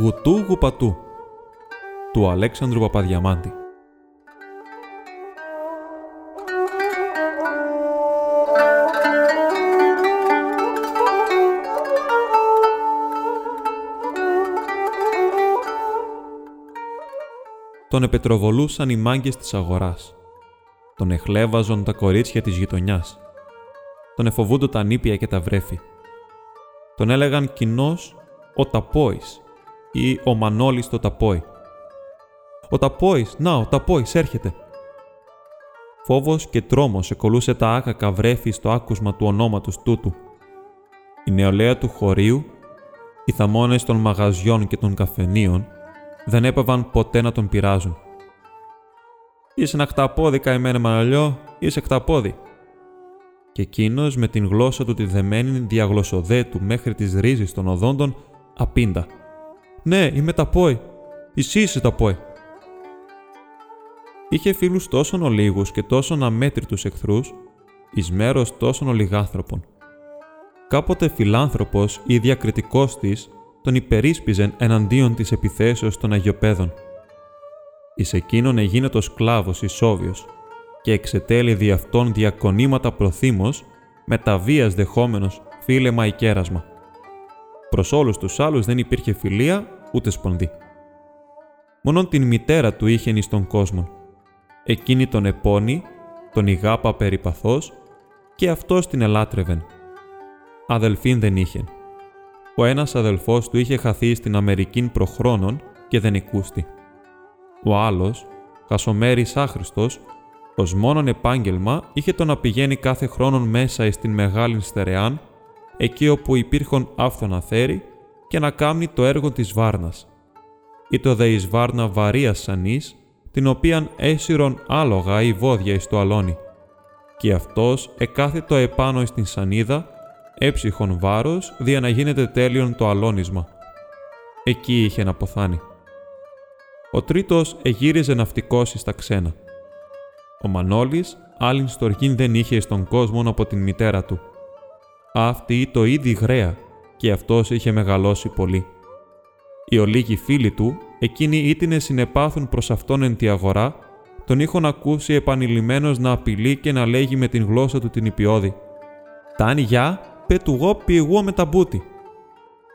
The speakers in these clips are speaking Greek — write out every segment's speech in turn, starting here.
Γουτού Γουπατού του Αλέξανδρου Παπαδιαμάντη. Τον επετροβολούσαν οι μάγκες της αγοράς. Τον εχλέβαζον τα κορίτσια της γειτονιάς. Τον εφοβούντο τα νήπια και τα βρέφη. Τον έλεγαν κοινώ ο Ταπόης ή ο Μανώλης το Ταπόη. «Ο Ταπόης, να, ο Ταπόης έρχεται!» Φόβος και τρόμος εκολούσε τα άκακα βρέφη στο άκουσμα του ονόματος τούτου. Η νεολαία του χωρίου, οι θαμώνες των μαγαζιών και των καφενείων δεν έπαβαν ποτέ να τον πειράζουν. «Είσαι ένα κταπόδι, καημένε μαναλιό, είσαι κταπόδι», και εκείνος με την γλώσσα του τη δεμένη διαγλωσσοδέ του μέχρι τις ρίζες των οδόντων απίντα. Ναι, είμαι τα πόη. Εσύ είσαι τα πόη. Είχε φίλους τόσο ολίγους και τόσο αμέτρητους εχθρούς, εις μέρος τόσων ολιγάνθρωπων. Κάποτε φιλάνθρωπος ή διακριτικός της τον υπερίσπιζεν εναντίον της επιθέσεως των Αγιοπέδων. Εις εκείνον εγίνετο σκλάβος Ισόβιος και εξετέλει δι' αυτόν διακονήματα προθύμος με τα βίας δεχόμενος φίλεμα ή κέρασμα. Προς όλους τους άλλους δεν υπήρχε φιλία ούτε σπονδί. Μόνον την μητέρα του είχε εις τον κόσμο. Εκείνη τον επώνει, τον ηγάπα περιπαθώς και αυτός την ελάτρευεν. Αδελφήν δεν είχε. Ο ένας αδελφός του είχε χαθεί στην Αμερικήν προχρόνων και δεν οικούστη. Ο άλλος, χασομέρης άχρηστος, ως μόνον επάγγελμα είχε το να πηγαίνει κάθε χρόνο μέσα εις την Μεγάλη Στερεάν, εκεί όπου υπήρχαν άφθονα θέρη, και να κάνει το έργο της Βάρνας. Ή το δε εις Βάρνα βαρίας σανής, την οποίαν έσυρον άλογα ή βόδια εις το αλόνι. Και αυτός εκάθετο επάνω εις την σανίδα, έψυχον βάρος, δια να γίνεται τέλειον το αλόνισμα. Εκεί είχε να ποθάνει. Ο τρίτος εγύριζε ναυτικός εις τα ξένα. Ο Μανώλης άλλην στοργήν δεν είχε στον κόσμο από την μητέρα του. Αυτή το ήδη γραία και αυτός είχε μεγαλώσει πολύ. Οι ολίγοι φίλοι του, εκείνοι ήτινε συνεπάθουν προς αυτόν εν τη αγορά, τον είχαν ακούσει επανειλημμένος να απειλεί και να λέγει με την γλώσσα του την υπηώδη. «Τάνι γιά, πε του εγώ πιεγώ με τα μπούτι».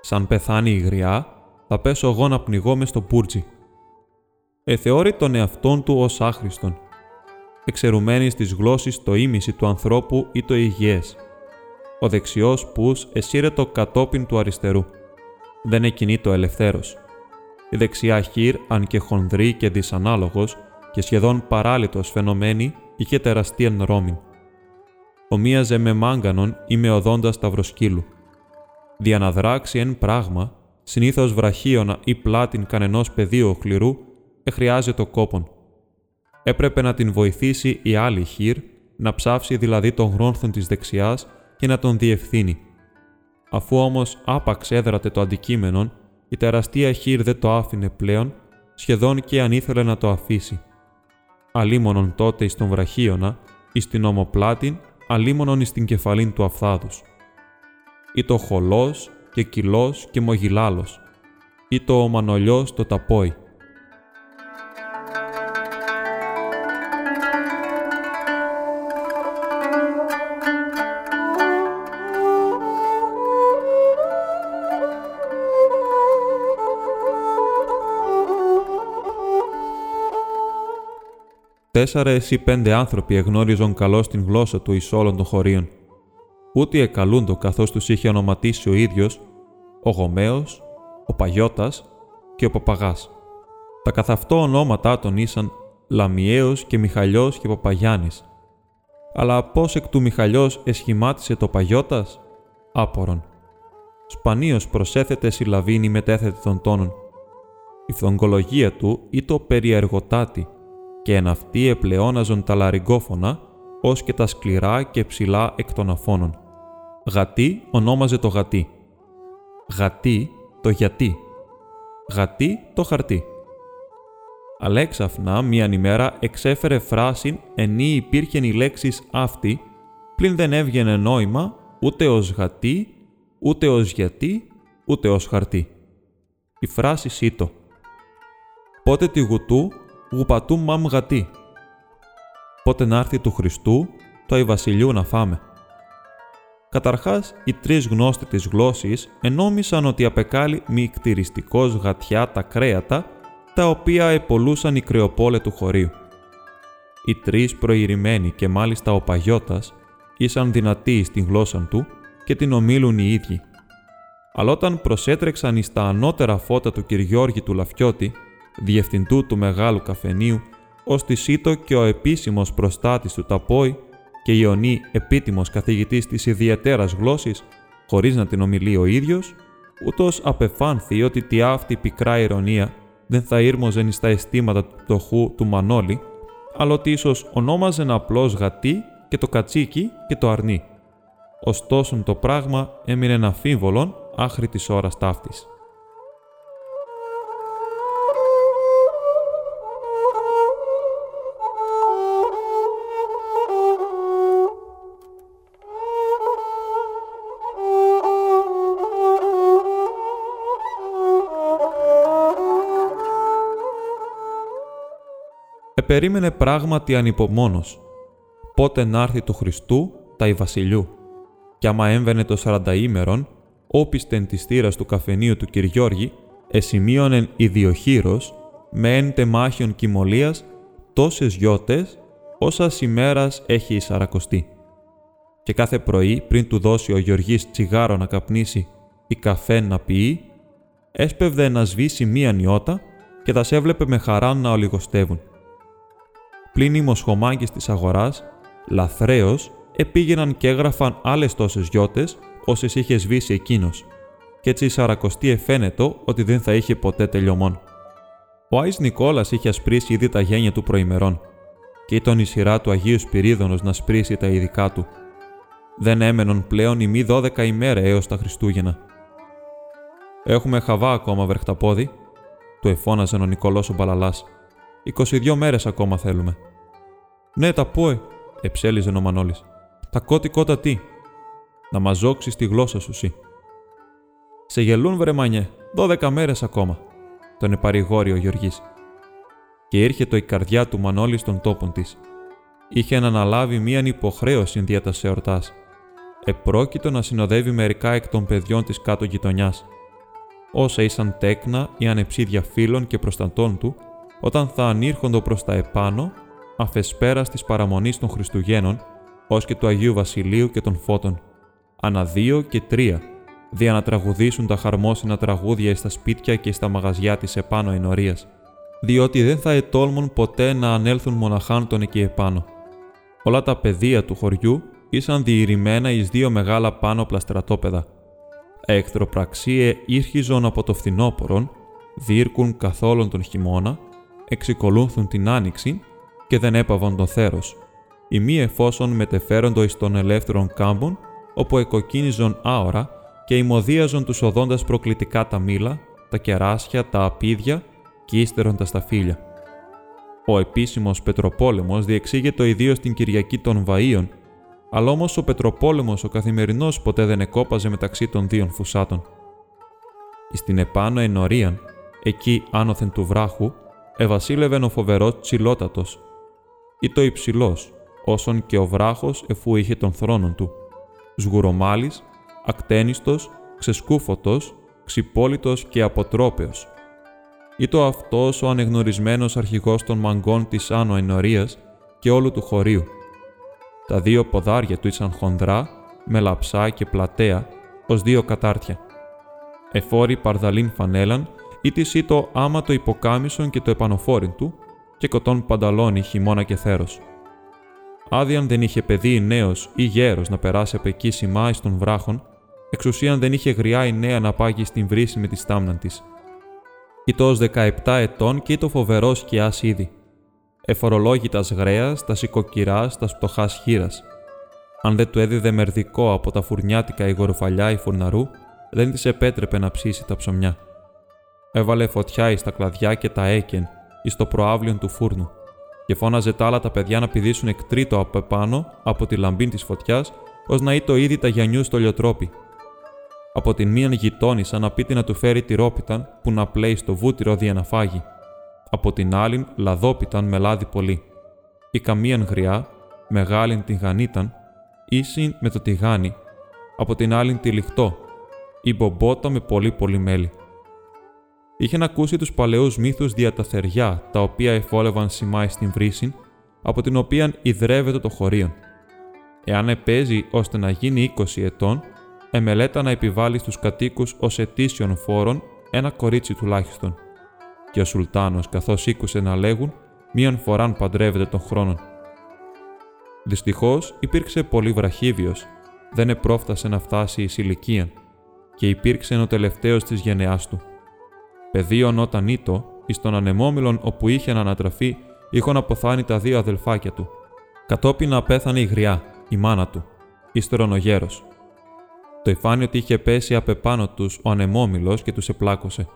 Σαν πεθάνει η γριά, θα πέσω εγώ να πνιγώ μες στο πούρτζι. Εθεώρη τον εαυτόν του ως άχρηστον εξαιρουμένης στις γλώσσης το ίμιση του ανθρώπου ή το υγιές. Ο δεξιός πούς εσύρετο κατόπιν του αριστερού. Δεν εκινεί το ελευθέρος. Η δεξιά χείρ, αν και χονδρή και δυσανάλογος και σχεδόν παράλυτος φαινομένη, είχε τεραστίαν ρόμην. Ομοίαζε με μάγκανον ή με οδόντα σταυροσκύλου. Διαναδράξει εν πράγμα, συνήθως βραχίωνα ή πλάτην κανενός πεδίου οχληρού, εχρειάζεται κόπον έπρεπε να την βοηθήσει η άλλη χείρ, να ψάψει δηλαδή τον γρόνθον της δεξιάς και να τον διευθύνει. Αφού όμως άπαξ έδρατε το αντικείμενο, η τεραστία χείρ δεν το άφηνε πλέον, σχεδόν και αν ήθελε να το αφήσει. Αλίμονον τότε εις τον βραχίωνα, εις την ομοπλάτην, αλίμονον εις την κεφαλήν του αφθάδους. Ή το χολός και κυλός και μογιλάλος, ή το ομανολιός το ταπόι. Τέσσερα ή πέντε άνθρωποι εγνώριζον καλώ την γλώσσα του εις όλων των χωρίων. Ούτε εκαλούντο καθώς τους είχε ονοματίσει ο ίδιος, ο Γομέος, ο Παγιώτας και ο Παπαγάς. Τα καθ' αυτό ονόματά των ήσαν Λαμιαίος και Μιχαλιός και Παπαγιάννης. Αλλά πώς εκ του Μιχαλιός εσχημάτισε το Παγιώτας, άπορον. Σπανίως προσέθεται συλλαβήνη μετέθετε των τόνων. Η φθογκολογία του ή το περιεργοτάτη, και εν αυτοί επλεώναζον τα λαριγκόφωνα, ως και τα σκληρά και ψηλά εκ των αφώνων. Γατί ονόμαζε το γατί. Γατί το γιατί. Γατί το χαρτί. Αλέξαφνα μίαν ημέρα εξέφερε φράσιν ενή υπήρχεν οι λέξεις αυτή, πλην δεν έβγαινε νόημα ούτε ως γατί, ούτε ως γιατί, ούτε ως χαρτί. η φράση σίτο. Πότε τη γουτού, γουπατού μαμ γατί. Πότε να έρθει του Χριστού, το Αϊ Βασιλείου να φάμε. Καταρχάς, οι τρεις γνώστοι της γλώσσης ενόμισαν ότι απεκάλει μη κτηριστικός γατιά τα κρέατα, τα οποία επολούσαν οι κρεοπόλε του χωρίου. Οι τρεις προηρημένοι και μάλιστα ο Παγιώτας ήσαν δυνατοί στην γλώσσα του και την ομίλουν οι ίδιοι. Αλλά όταν προσέτρεξαν εις τα ανώτερα φώτα του Κυριώργη του Λαφιώτη, διευθυντού του μεγάλου καφενείου, ως τη Σίτο και ο επίσημος προστάτης του Ταπόη και Ιωνή επίτιμος καθηγητής της ιδιαιτέρας γλώσσης, χωρίς να την ομιλεί ο ίδιος, ούτως απεφάνθη ότι τη αυτή πικρά ηρωνία δεν θα ήρμοζεν στα αισθήματα του πτωχού του Μανώλη, αλλά ότι ίσως ονόμαζεν απλώς γατί και το κατσίκι και το αρνί. Ωστόσο το πράγμα έμεινε αφίβολον άχρη της ώρας ταύτης. Επερίμενε πράγματι ανυπομόνος. Πότε να έρθει του Χριστού τα η Βασιλιού. Κι άμα έμβαινε το σαρανταήμερον, όπιστεν της θύρας του καφενείου του Κυριώργη, εσημείωνεν ιδιοχείρος, με εν τεμάχιον κοιμωλίας, τόσες γιώτες, όσας ημέρας έχει η Σαρακοστή. Και κάθε πρωί, πριν του δώσει ο Γεωργής τσιγάρο να καπνίσει ή καφέ να πιεί, έσπευδε να σβήσει μία νιώτα και τα έβλεπε με χαρά να ολιγοστεύουν. Πλην οι μοσχομάκες της αγοράς, λαθρέως, επήγαιναν και έγραφαν άλλες τόσες γιώτες όσες είχε σβήσει εκείνος, και έτσι η Σαρακοστή εφαίνετο ότι δεν θα είχε ποτέ τελειωμόν. Ο Άις Νικόλας είχε ασπρίσει ήδη τα γένια του προημερών, και ήταν η σειρά του Αγίου Σπυρίδωνος να σπρίσει τα ειδικά του. Δεν έμενον πλέον η μη δώδεκα ημέρα έως τα Χριστούγεννα. Έχουμε χαβά ακόμα, βρεχταπόδι, του εφώναζε ο Νικολό ο Μπαλαλάς. 22 μέρες ακόμα θέλουμε. Ναι, τα πόε, εψέλιζε ο Μανώλης. Τα κότι κότα τι, να μαζόξει τη γλώσσα σου σύ. Σε γελούν βρεμάνιε, δώδεκα μέρες ακόμα, τον επαρηγόρει ο Γιώργη. Και ήρχε η καρδιά του Μανώλη στον τόπον της. Είχε να αναλάβει μίαν υποχρέωση δια τα εορτά. Επρόκειτο να συνοδεύει μερικά εκ των παιδιών της κάτω γειτονιάς. Όσα ήσαν τέκνα ή ανεψίδια φίλων και προστατών του, όταν θα ανήρχοντο προς τα επάνω, αφεσπέρας της παραμονής των Χριστουγέννων, ως και του Αγίου Βασιλείου και των Φώτων ανά δύο και τρία, δια να τραγουδήσουν τα χαρμόσυνα τραγούδια στα σπίτια και στα μαγαζιά της επάνω ενορίας, διότι δεν θα ετόλμουν ποτέ να ανέλθουν μοναχάν τον εκεί επάνω. Όλα τα πεδία του χωριού ήσαν διηρημένα εις δύο μεγάλα πάνω πλαστρατόπεδα. Εχθροπραξίε ήρχιζον από το φθινόπωρον, δίρκουν καθόλου τον χειμώνα, εξικολούθουν την άνοιξη και δεν έπαβαν το θέρος. Οι μη εφόσον μετεφέροντο εις των ελεύθερων κάμπων όπου εκοκκίνιζον άωρα και ημωδίαζον τους οδόντας προκλητικά τα μήλα, τα κεράσια, τα απίδια και ύστερον τα σταφύλια. Ο επίσημος Πετροπόλεμος διεξήγεται ιδίως την Κυριακή των Βαΐων, αλλά όμως ο Πετροπόλεμος ο καθημερινός ποτέ δεν εκόπαζε μεταξύ των δύο φουσάτων. Στην επάνω ενορίαν, εκεί άνωθεν του βράχου, ευασίλευεν ο φοβερός τσιλότατος, ή το υψηλός, όσον και ο βράχος εφού είχε τον θρόνον του σγουρομάλης, ακτένιστος, ξεσκούφωτος, ξυπόλυτος και αποτρόπαιος. Ήτο αυτός ο ανεγνωρισμένος αρχηγός των μαγκών της Άνω Ενορίας και όλου του χωρίου. Τα δύο ποδάρια του ήσαν χονδρά, με λαψά και πλατέα, ως δύο κατάρτια. Εφόρη παρδαλήν φανέλαν, ή της ή το άμα το υποκάμισον και το επανοφόριν του, και κοτών πανταλόνι χειμώνα και θέρος. Άδιαν δεν είχε παιδί νέος ή γέρος να περάσει από εκεί σημάι των βράχων, εξουσίαν δεν είχε γριά η νέα να πάγει στην βρύση με τη στάμνα της. Ήτο 17 ετών και το φοβερός σκιάς ήδη. Εφορολόγητας γραία, τας σικοκυρά, τας πτωχάς χείρας. Αν δεν του έδιδε μερδικό από τα φουρνιάτικα η γορφαλιά η φουρναρού, δεν της επέτρεπε να ψήσει τα ψωμιά. Έβαλε φωτιά εις τα κλαδιά και τα έκεν, εις το προάβλιον του φούρνου και φώναζε τα άλλα τα παιδιά να πηδήσουν εκ τρίτο από επάνω από τη λαμπίν της φωτιάς, ως να είτο ήδη τα γιανιού στο λιοτρόπι. Από την μίαν γειτόνισσα να πείτε να του φέρει τυρόπιταν που να πλέει στο βούτυρο δια να φάγει. Από την άλλην λαδόπιταν με λάδι πολύ. Η καμίαν γριά, μεγάλην την γανίταν, ίσιν με το τηγάνι, από την άλλην τη λιχτό, η μπομπότα με πολύ πολύ μέλι. Είχεν ακούσει τους παλαιούς μύθους δια τα θεριά, τα οποία εφόλευαν σημάει στην βρύση, από την οποία ιδρεύεται το χωρίον. Εάν επέζει ώστε να γίνει 20 ετών, εμελέτα να επιβάλλει στους κατοίκους ως ετήσιον φόρων ένα κορίτσι τουλάχιστον. Και ο Σουλτάνος, καθώς ήκουσε να λέγουν, μίαν φοράν παντρεύεται τον χρόνον. Δυστυχώς υπήρξε πολύ βραχύβιος, δεν επρόφτασε να φτάσει εις ηλικίαν και υπήρξε ο τελευταίος της γενεάς του. Παιδίον όταν ήτο, εις τον ανεμόμυλον όπου είχε να ανατραφεί, είχον αποθάνει τα δύο αδελφάκια του. Κατόπιν απέθανε η γριά, η μάνα του, ύστερον ο γέρος. Το υφάνει ότι είχε πέσει απ' επάνω τους ο ανεμόμυλος και τους επλάκωσε.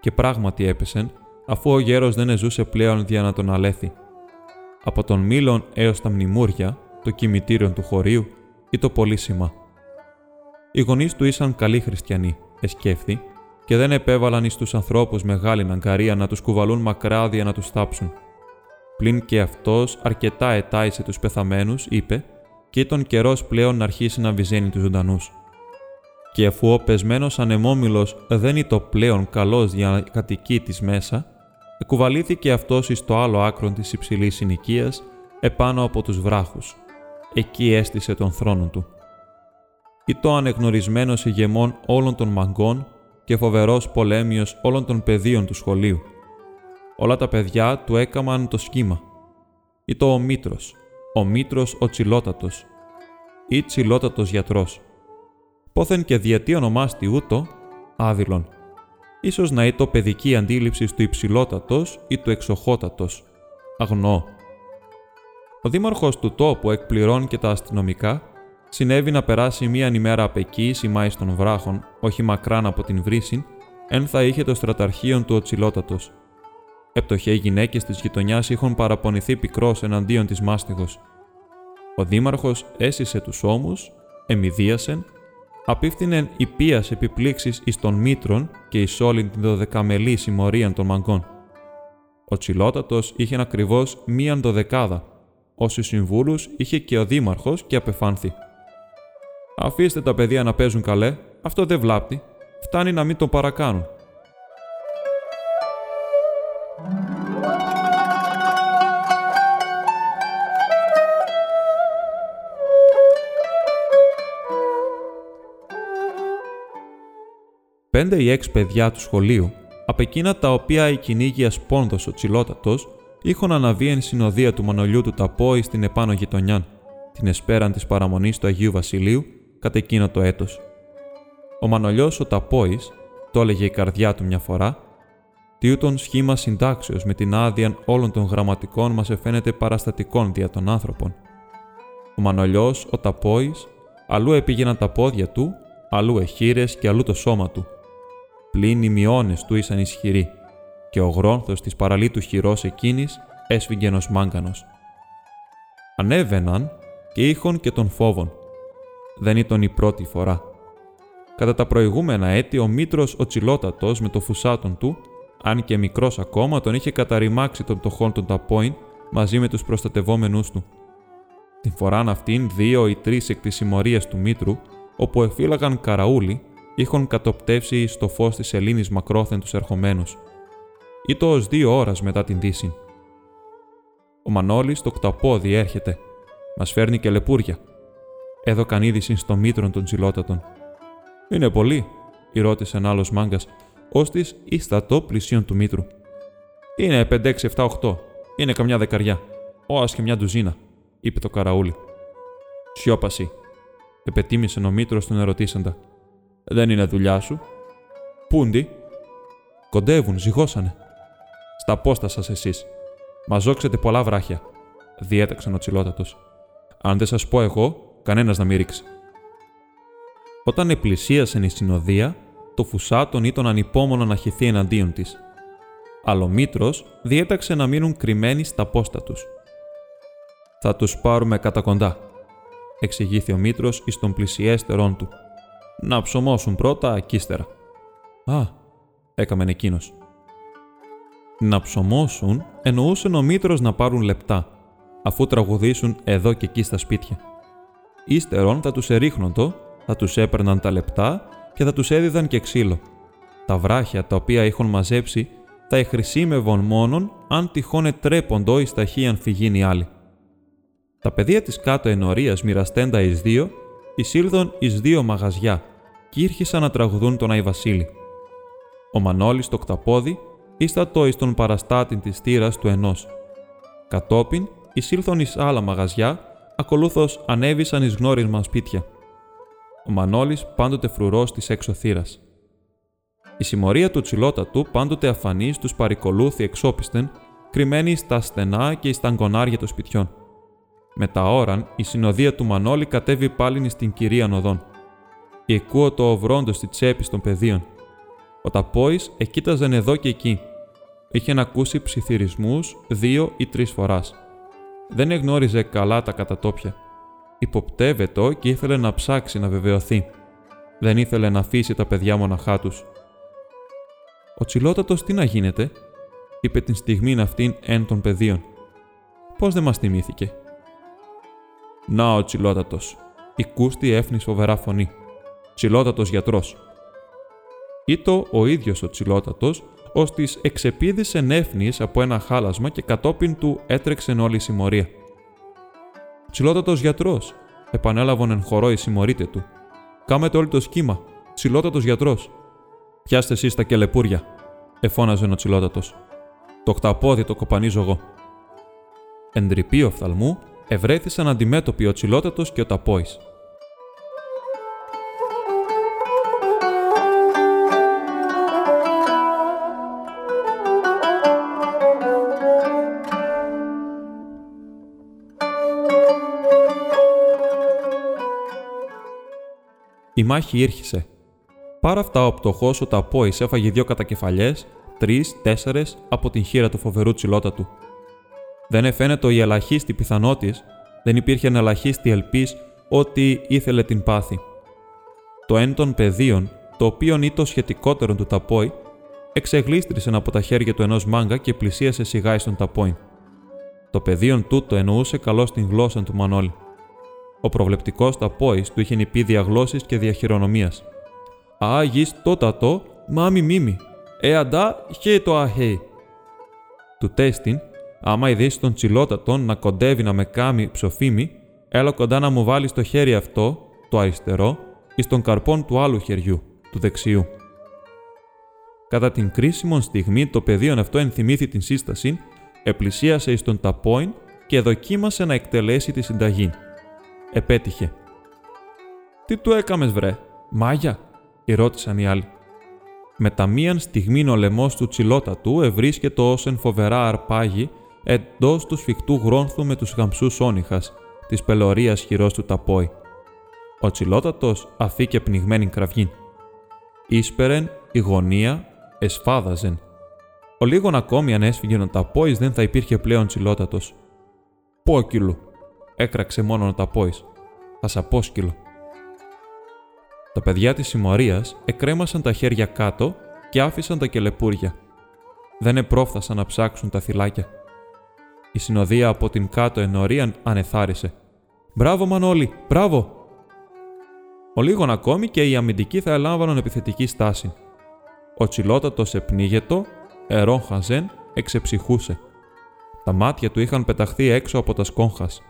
Και πράγματι έπεσεν, αφού ο γέρος δεν εζούσε πλέον δια να τον αλέθει. Από τον μήλον έως τα μνημούρια, το κημητήριο του χωρίου ή το πολύσημα. Οι γονείς του ήσαν καλοί χριστιανοί, εσκέφθη, και δεν επέβαλαν εις τους ανθρώπους μεγάλη αγκαρία να τους κουβαλούν μακράδια να τους θάψουν. Πλην και αυτός αρκετά ετάισε τους πεθαμένους, είπε, και ήταν καιρός πλέον να αρχίσει να βυζένει τους ζωντανούς. Και αφού ο πεσμένος ανεμόμυλος δεν ήταν πλέον καλός για να κατοικεί της μέσα, εκουβαλήθηκε αυτός εις το άλλο άκρο της υψηλής συνοικίας, επάνω από τους βράχους. Εκεί έστησε τον θρόνο του. Ήτο ανεγνωρισμένος ηγεμόν όλων των μαγκών και φοβερός πολέμιος όλων των παιδίων του σχολείου. Όλα τα παιδιά του έκαμαν το σχήμα. Ήτο ο Μήτρος, ο Μήτρος ο Τσιλότατος ή Τσιλότατος γιατρός. Πόθεν και διετή ονομάστη ούτω, άδειλον. Ίσως να ήτο παιδική αντίληψη του υψηλότατος ή του εξοχότατος. Αγνώ. Ο δήμαρχος του τόπου εκπληρών και τα αστυνομικά συνέβη να περάσει μία ημέρα απ' εκεί, σημάει των βράχων, όχι μακράν από την βρύση, εν θα είχε το στραταρχείο του ο Τσιλότατος. Επτοχές γυναίκες της γειτονιάς είχαν παραπονηθεί πικρός εναντίον της μάστιγος. Ο δήμαρχος έσυσε τους ώμους, εμιδίασεν, απίφθινεν υπεία επιπλήξεις εις των μήτρων και εις όλην την δωδεκαμελή συμμορία των μαγκών. Ο Τσιλότατος είχε ακριβώς μίαν δωδεκάδα. Όσου συμβούλους είχε και ο δήμαρχος και απεφάνθη. Αφήστε τα παιδιά να παίζουν καλέ, αυτό δεν βλάπτει. Φτάνει να μην τον παρακάνουν. Πέντε ή έξι παιδιά του σχολείου, από εκείνα τα οποία η κυνήγια Πόνδος ο Τσιλότατος, είχαν αναβεί εν συνοδεία του Μανολιού του Ταπόη στην επάνω γειτονιά, την εσπέραν της παραμονής του Αγίου Βασιλείου, κατά εκείνο το έτος. Ο Μανολιός ο Ταπόης, το έλεγε η καρδιά του μια φορά, τι ούτων σχήμα συντάξεως με την άδεια όλων των γραμματικών μας εφαίνεται παραστατικών δια των άνθρωπων. Ο Μανολιός ο Ταπόης, αλλού επήγαιναν τα πόδια του, αλλού εχείρες και αλλού το σώμα του. Πλην οι μειώνες του ήσαν ισχυροί και ο γρόνθος της παραλίτου χειρός εκείνης έσφυγγε ενός μάγκανος. Ανέβαιναν και είχον και τον φόβον. Δεν ήταν η πρώτη φορά. Κατά τα προηγούμενα έτη, ο Μήτρος ο Τσιλότατος με το φουσάτον του, αν και μικρός ακόμα, τον είχε καταρριμάξει των πτωχών των Ταπόιν μαζί με τους προστατευόμενούς του. Την φοράν αυτήν, δύο ή τρεις εκ της συμμορίας του Μήτρου, όπου εφύλαγαν καραούλι, είχαν κατοπτεύσει στο φως της Ελλήνης μακρόθεν τους ερχομένους. Ήτο ως δύο ώρε μετά την δύση. Ο Μανώλης το κταπόδι έρχεται. Μας φέρνει και λεπούρια. Έδωκαν είδηση στο μήτρον των τσιλότατων. Είναι πολύ, ρώτησε ένα άλλος μάγκας, ώστι ίστατο πλησίον του μήτρου. Είναι 5, 6, 7, 8. Είναι καμιά δεκαριά. Όα και μια ντουζίνα, είπε το καραούλι. Σιώπαση, επετίμησε ο μήτρος τον ερωτήσαντα. Δεν είναι δουλειά σου. Πούντι. Κοντεύουν, ζυγώσανε. Στα πόστα σας εσείς. Μαζόξετε πολλά βράχια, διέταξαν ο τσιλότατο. Αν δεν σας πω εγώ, κανένας να μην ρίξει. Όταν επλησίασαν η συνοδεία, το φουσάτον ήταν ανυπόμονο να χυθεί εναντίον της. Αλλά ο Μήτρος διέταξε να μείνουν κρυμμένοι στα πόστα τους. Θα τους πάρουμε κατά κοντά, εξηγήθη ο Μήτρος εις των πλησιέστερών του. Να ψωμώσουν πρώτα κι ύστερα. Α, έκαμε εκείνος. Να ψωμώσουν εννοούσε ο Μήτρος να πάρουν λεπτά, αφού τραγουδήσουν εδώ και εκεί στα σπίτια. Ύστερον θα τους ερίχνοντο, θα τους έπαιρναν τα λεπτά και θα τους έδιδαν και ξύλο. Τα βράχια τα οποία είχαν μαζέψει θα εχρησίμευον μόνον αν τυχόν ετρέποντο εις ταχύαν φυγήν οι άλλοι. Τα παιδεία της κάτω ενορίας μοιραστέντα εις δύο, εισήλθον εις δύο μαγαζιά και ήρχισαν να τραγουδούν τον Άι Βασίλη. Ο Μανώλης το κταπόδι ίστατο εις τον παραστάτη της θύρας του ενός. Κατόπιν εισήλθον εις άλλα μαγαζιά, ακολούθως ανέβησαν εις γνώρισμα σπίτια. Ο Μανώλης πάντοτε φρουρός της έξω θύρας. Η συμμορία του τσιλότατου πάντοτε αφανή τους παρικολούθη εξόπιστεν, κρυμμένη στα στενά και στα γκονάρια των σπιτιών. Με τα ώραν, η συνοδεία του Μανώλη κατέβει πάλιν στην κυρία Νοδών. Εκούω το οβρόντος στη τσέπης των πεδίων. Ο ταπόης εκείταζαν εδώ και εκεί. Είχε να ακούσει ψιθυρισμούς δύο ή τρεις φοράς. Δεν εγνώριζε καλά τα κατατόπια. Υποπτεύετο και ήθελε να ψάξει να βεβαιωθεί. Δεν ήθελε να αφήσει τα παιδιά μοναχά τους. Ο τσιλότατος τι να γίνεται, είπε την στιγμή αυτήν εν των πεδίων. Πώς δεν μας θυμήθηκε; Να ο τσιλότατος, η κούστη έφνη φοβερά φωνή. Τσιλότατος γιατρός. Ήτο ο ίδιος ο τσιλότατος, ως τη εξεπίδησε νέφνη από ένα χάλασμα και κατόπιν του έτρεξε όλη η συμμορία. Τσιλότατο γιατρός, επανέλαβαν εν χορό η συμμορίτε του. Κάμετε όλο το σχήμα. Τσιλότατο γιατρός. Πιάστε εσείς τα κελεπούρια, εφώναζε ο τσιλότατο. Το κταπόδι το κοπανίζω εγώ. Εντρυπή οφθαλμού ευρέθησαν αντιμέτωποι ο τσιλότατο και ο ταπόης. Η μάχη ήρχισε. Πάρα αυτά ο πτωχός ο Ταπόη έφαγε δύο κατακεφαλιές, τρεις, τέσσερες από την χείρα του φοβερού τσιλότα του. Δεν εφαίνεται η ελαχίστη πιθανότης, δεν υπήρχε ελαχίστη ελπής ότι ήθελε την πάθη. Το εν των πεδίων, το οποίο ήταν σχετικότερο του Ταπόη, εξεγλίστρησε από τα χέρια του ενός μάγκα και πλησίασε σιγά στον Ταπόη. Το πεδίον τούτο εννοούσε καλώς την γλώσσα του Μανώλη. Ο προβλεπτικός Ταπόη του είχε νυπεί διαγλώσει και διαχειρονομίας. Α γης τότατο, μάμι μίμη. Ε αντά, χέ το αχέ. Του τέστην, άμα ειδήσει τον τσιλότατον να κοντεύει να με κάμει ψοφίμη, έλα κοντά να μου βάλει το χέρι αυτό, το αριστερό, εις τον καρπόν του άλλου χεριού, του δεξιού. Κατά την κρίσιμον στιγμή το πεδίο αυτό ενθυμήθη την σύσταση, επλησίασε εις τον ταπόιν και δοκίμασε να εκτελέσει τη συνταγή. Επέτυχε. «Τι του έκαμες βρε, μάγια» ρώτησαν οι άλλοι. Με τα μίαν στιγμή ο λαιμός του τσιλότατου ευρίσκεται ω εν φοβερά αρπάγη εντός του σφιχτού γρόνθου με τους γαμψούς όνυχας, της πελωρίας χειρός του ταπόη. Ο τσιλότατος αφήκε πνιγμένη κραυγή. Ίσπερεν, η γωνία, εσφάδαζεν. Ο λίγον ακόμη αν έσφυγε ο ταπόης δεν θα υπήρχε πλέον τσιλότατος. Πόκυλου, έκραξε μόνο ο ταπόη. Ασαπόσκυλο. Τα παιδιά της συμμορίας εκρέμασαν τα χέρια κάτω και άφησαν τα κελεπούρια. Δεν επρόφθασαν να ψάξουν τα θυλάκια. Η συνοδεία από την κάτω ενορία ανεθάρισε. «Μπράβο, Μανώλη! Μπράβο!» Ο λίγον ακόμη και οι αμυντικοί θα ελάμβαναν επιθετική στάση. Ο τσιλότατος επνίγετο, ερόχαζεν, εξεψυχούσε. Τα μάτια του είχαν πεταχθεί έξω από τα σκόγχας.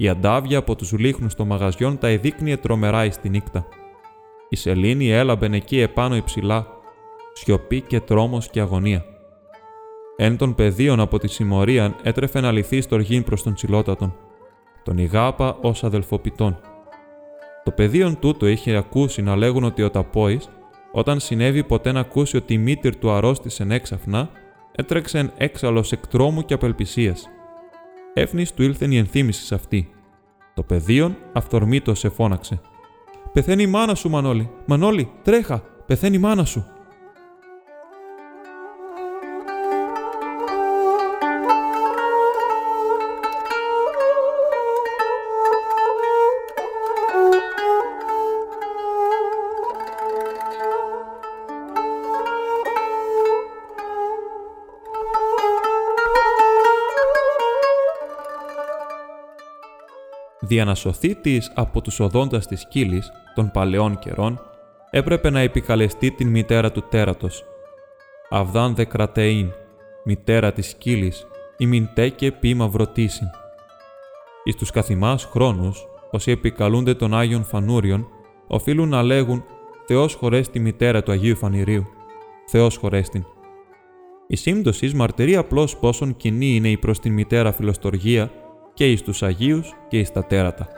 Η αντάβια από τους λίχνους των μαγαζιών τα εδείκνυε τρομερά εις τη νύχτα. Η σελήνη έλαμπεν εκεί επάνω υψηλά, σιωπή και τρόμος και αγωνία. Εν των πεδίων από τη συμμορία έτρεφε να λυθεί στοργήν προς τον τσιλότατον. Τον ηγάπα ως αδελφοπιτών. Το πεδίον τούτο είχε ακούσει να λέγουν ότι ο Ταπόης, όταν συνέβη ποτέ να ακούσει ότι η μήτυρ του αρρώστησεν έξαφνα, έτρεξεν έξαλλος εκ τρόμου και απελπισίας. Έφνης του ήλθεν η ενθύμηση σε αυτή. Το πεδίον αυθορμήτως σε φώναξε. Πεθαίνει η μάνα σου, Μανώλη. Μανώλη, τρέχα. Πεθαίνει η μάνα σου. Δια να σωθεί της από τους οδόντας της κύλης των παλαιών καιρών, έπρεπε να επικαλεστεί την μητέρα του τέρατος. Αυδάν δε κρατεΐν, μητέρα της σκύλης, η μintέκε πι μαυρωτήσιν. Εις τους καθημάς χρόνους, όσοι επικαλούνται των Άγιων Φανούριων, οφείλουν να λέγουν «Θεός χωρέστη μητέρα του Αγίου Φανηρίου», «Θεός χωρέστην». Η σύμπτωσης μαρτυρεί απλώς πόσον κοινή είναι η προς την μητέρα φιλοστοργία και εις τους Αγίους και εις τα τέρατα.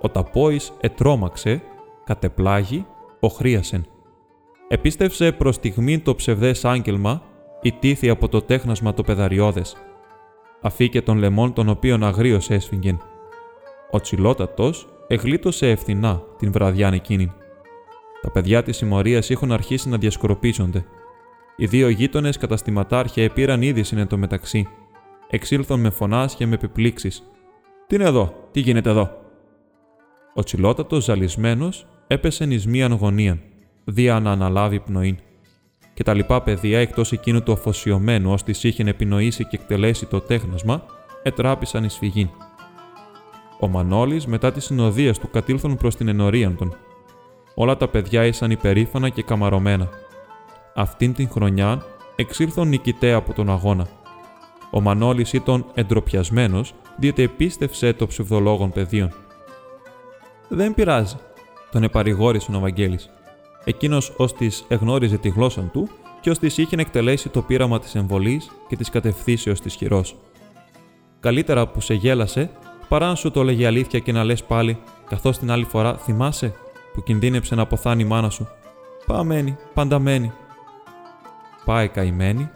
Ο ταπόης ετρώμαξε, κατεπλάγει, οχρίασεν. Επίστευσε προς στιγμήν το ψευδές άγγελμα, ιτήθη από το τέχνασμα το πεδαριώδες. Αφήκε των λαιμών των οποίων αγρίως έσφυγγεν. Ο τσιλότατος εγλίτωσε ευθυνά την βραδιάν εκείνη. Τα παιδιά της συμμορίας είχαν αρχίσει να διασκορπίζονται. Οι δύο γείτονες καταστηματάρχια επήραν είδηση εν το μεταξύ. Εξήλθον με φωνάσια με επιπλήξεις. Τι είναι εδώ, τι γίνεται εδώ; Ο τσιλότατος ζαλισμένος έπεσε εις μίαν γωνίαν, δια να αναλάβει πνοήν. Και τα λοιπά παιδιά εκτός εκείνου του αφοσιωμένου, ως τη είχε επινοήσει και εκτελέσει το τέχνασμα, ετράπησαν εις φυγήν. Ο Μανώλης μετά τη συνοδεία του κατήλθον προς την ενορία των. Όλα τα παιδιά ήσαν υπερήφανα και καμαρωμένα. Αυτήν την χρονιά εξήλθον νικητέ από τον αγώνα. Ο Μανώλης ήταν εντροπιασμένος, διότι επίστευσε το ψευδολόγων πεδίων. Δεν πειράζει, τον επαρηγόρησε ο Βαγγέλης. Εκείνος ως της εγνώριζε τη γλώσσα του και ως της είχε εκτελέσει το πείραμα της εμβολής και της κατευθύνσεως της χειρός. Καλύτερα που σε γέλασε, παρά να σου το λέγει αλήθεια και να λες πάλι, καθώς την άλλη φορά θυμάσαι που κινδύνεψε να αποθάνει η μάνα σου. Παμένη, πανταμένη. Πάει καημένη,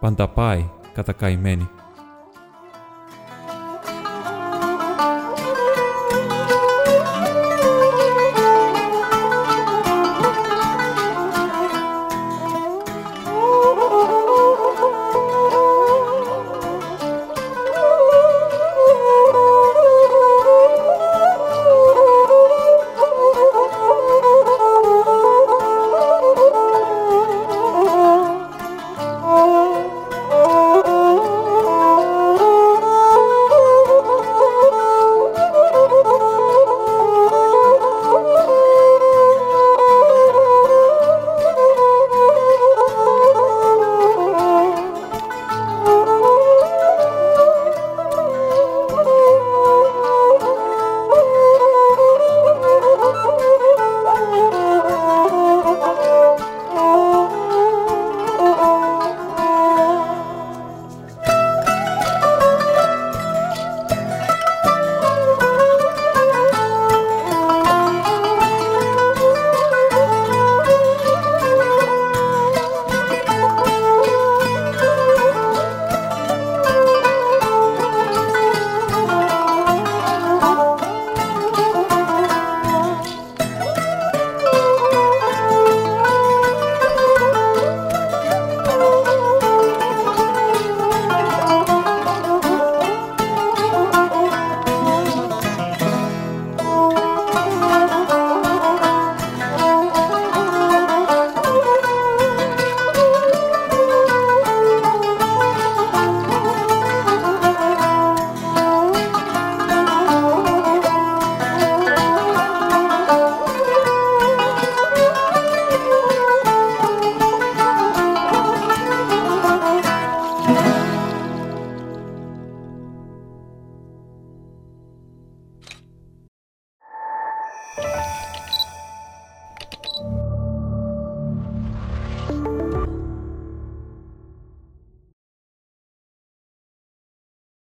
πάντα πάει κατακαημένη.